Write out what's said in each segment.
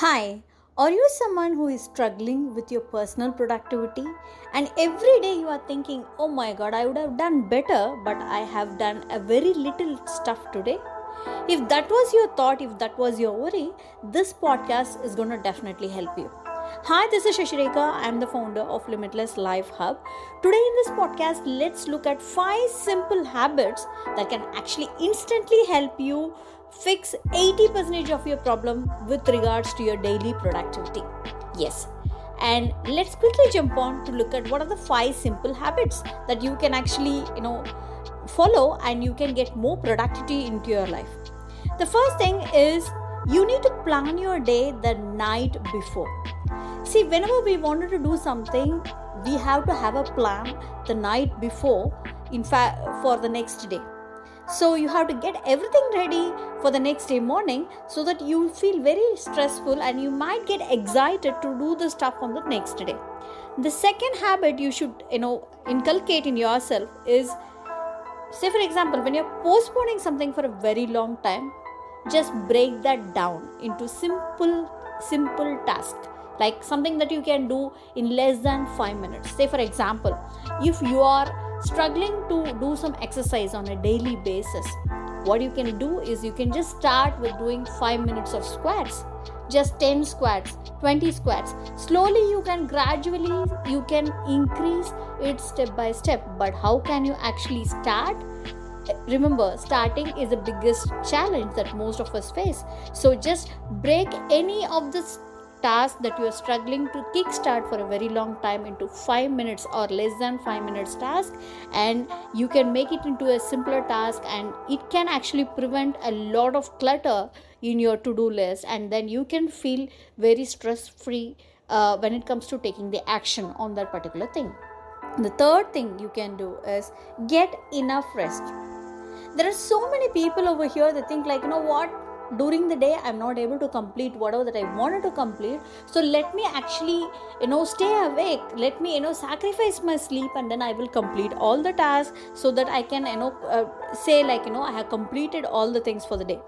Hi, are you someone who is struggling with your personal productivity and every day you are thinking, oh my god, I would have done better, but I have done a very little stuff today? If that was your thought, if that was your worry, this podcast is going to definitely help you. Hi, this is Sasirekha. I'm the founder of Limitless Life Hub. Today, in this podcast, let's look at five simple habits that can actually instantly help you fix 80% of your problem with regards to your daily productivity. Yes. And let's quickly jump on to look at what are the five simple habits that you can actually, you know, follow and you can get more productivity into your life. The first thing is you need to plan your day the night before. See, whenever we wanted to do something, we have to have a plan the night before, in fact, for the next day so you have to get everything ready for the next day morning so that you feel very stressful and you might get excited to do the stuff on the next day. The second habit you should you know inculcate in yourself is say for example when you're postponing something for a very long time just break that down into simple simple task like something that you can do in less than 5 minutes. Say for example if you are struggling to do some exercise on a daily basis what you can do is you can just start with doing 5 minutes of squats just 10 squats 20 squats. Slowly you can gradually you can increase it step by step. But how can you actually start? Remember starting is the biggest challenge that most of us face. So just break any of the task that you are struggling to kickstart for a very long time into 5 minutes or less than 5 minutes task and you can make it into a simpler task and it can actually prevent a lot of clutter in your to do list and then you can feel very stress free uh, when it comes to taking the action on that particular thing. The third thing you can do is get enough rest. There are so many people over here that think like you know what during the day i'm not able to complete whatever that i wanted to complete. So let me actually you know stay awake. Let me you know sacrifice my sleep and then i will complete all the tasks so that i can you know uh, say like you know i have completed all the things for the day.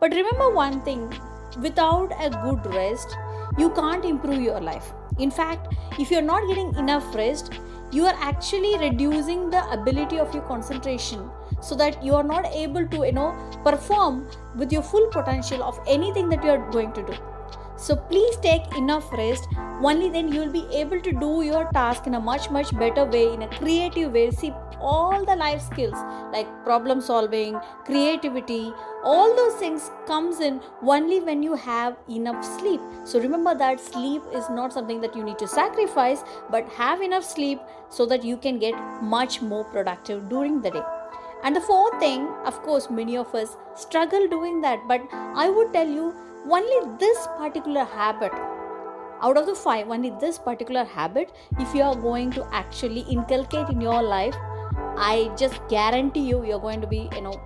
But remember one thing without a good rest you can't improve your life. In fact if you're not getting enough rest you are actually reducing the ability of your concentration so that you are not able to you know perform with your full potential of anything that you are going to do. So please take enough rest. Only then you will be able to do your task in a much much better way in a creative way. See all the life skills like problem solving creativity all those things comes in only when you have enough sleep. So remember that sleep is not something that you need to sacrifice but have enough sleep so that you can get much more productive during the day and the fourth thing, of course, many of us struggle doing that, but I would tell you only this particular habit out of the five, only this particular habit, if you are going to actually inculcate in your life, I just guarantee you, you're going to be, you know,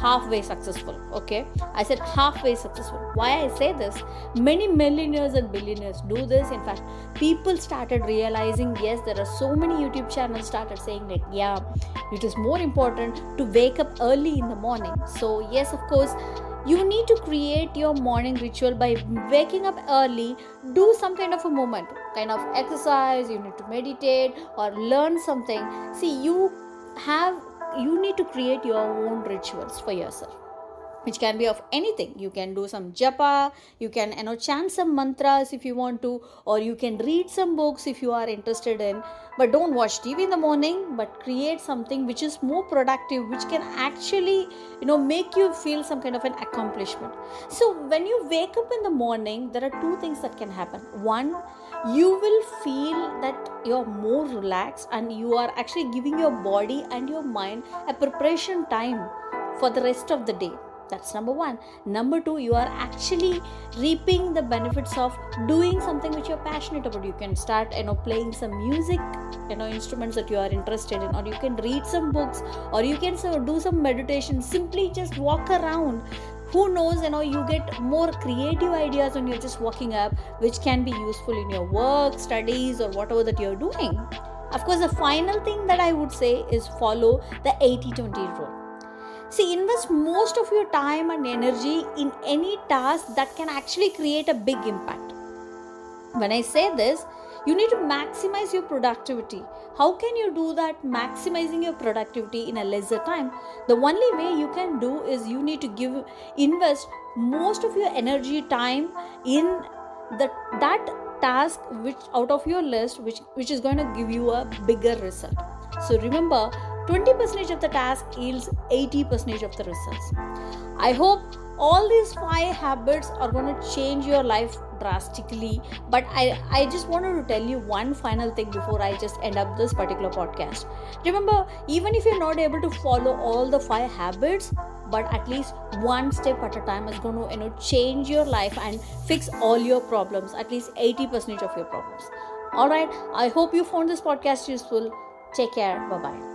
halfway successful okay? I said halfway successful. Why i say this? Many millionaires and billionaires do this. In fact people started realizing yes there are so many youtube channels started saying like yeah it is more important to wake up early in the morning. So yes of course you need to create your morning ritual by waking up early. Do some kind of a movement kind of exercise you need to meditate or learn something. See you have you need to create your own rituals for yourself which can be of anything. You can do some japa you can you know chant some mantras if you want to or you can read some books if you are interested in. But don't watch tv in the morning but create something which is more productive which can actually you know make you feel some kind of an accomplishment. So when you wake up in the morning there are two things that can happen. One you will feel that you're more relaxed and you are actually giving your body and your mind a preparation time for the rest of the day that's number one. Number two you are actually reaping the benefits of doing something which you're passionate about. You can start you know playing some music you know instruments that you are interested in or you can read some books or you can do some meditation. Simply just walk around. Who knows you know you get more creative ideas when you're just walking up which can be useful in your work studies or whatever that you're doing. Of course the final thing that i would say is follow the 80 20 rule See, invest most of your time and energy in any task that can actually create a big impact. When I say this, you need to maximize your productivity. How can you do that? Maximizing your productivity in a lesser time. The only way you can do is you need to give invest most of your energy time in the that task which out of your list which which is going to give you a bigger result so remember 20% of the task yields 80% of the results. I hope all these five habits are going to change your life drastically but i i just wanted to tell you one final thing before i just end up this particular podcast. Remember even if you're not able to follow all the five habits but at least one step at a time is going to you know change your life and fix all your problems at least 80% of your problems. All right i hope you found this podcast useful. Take care. Bye bye